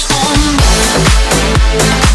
You